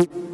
you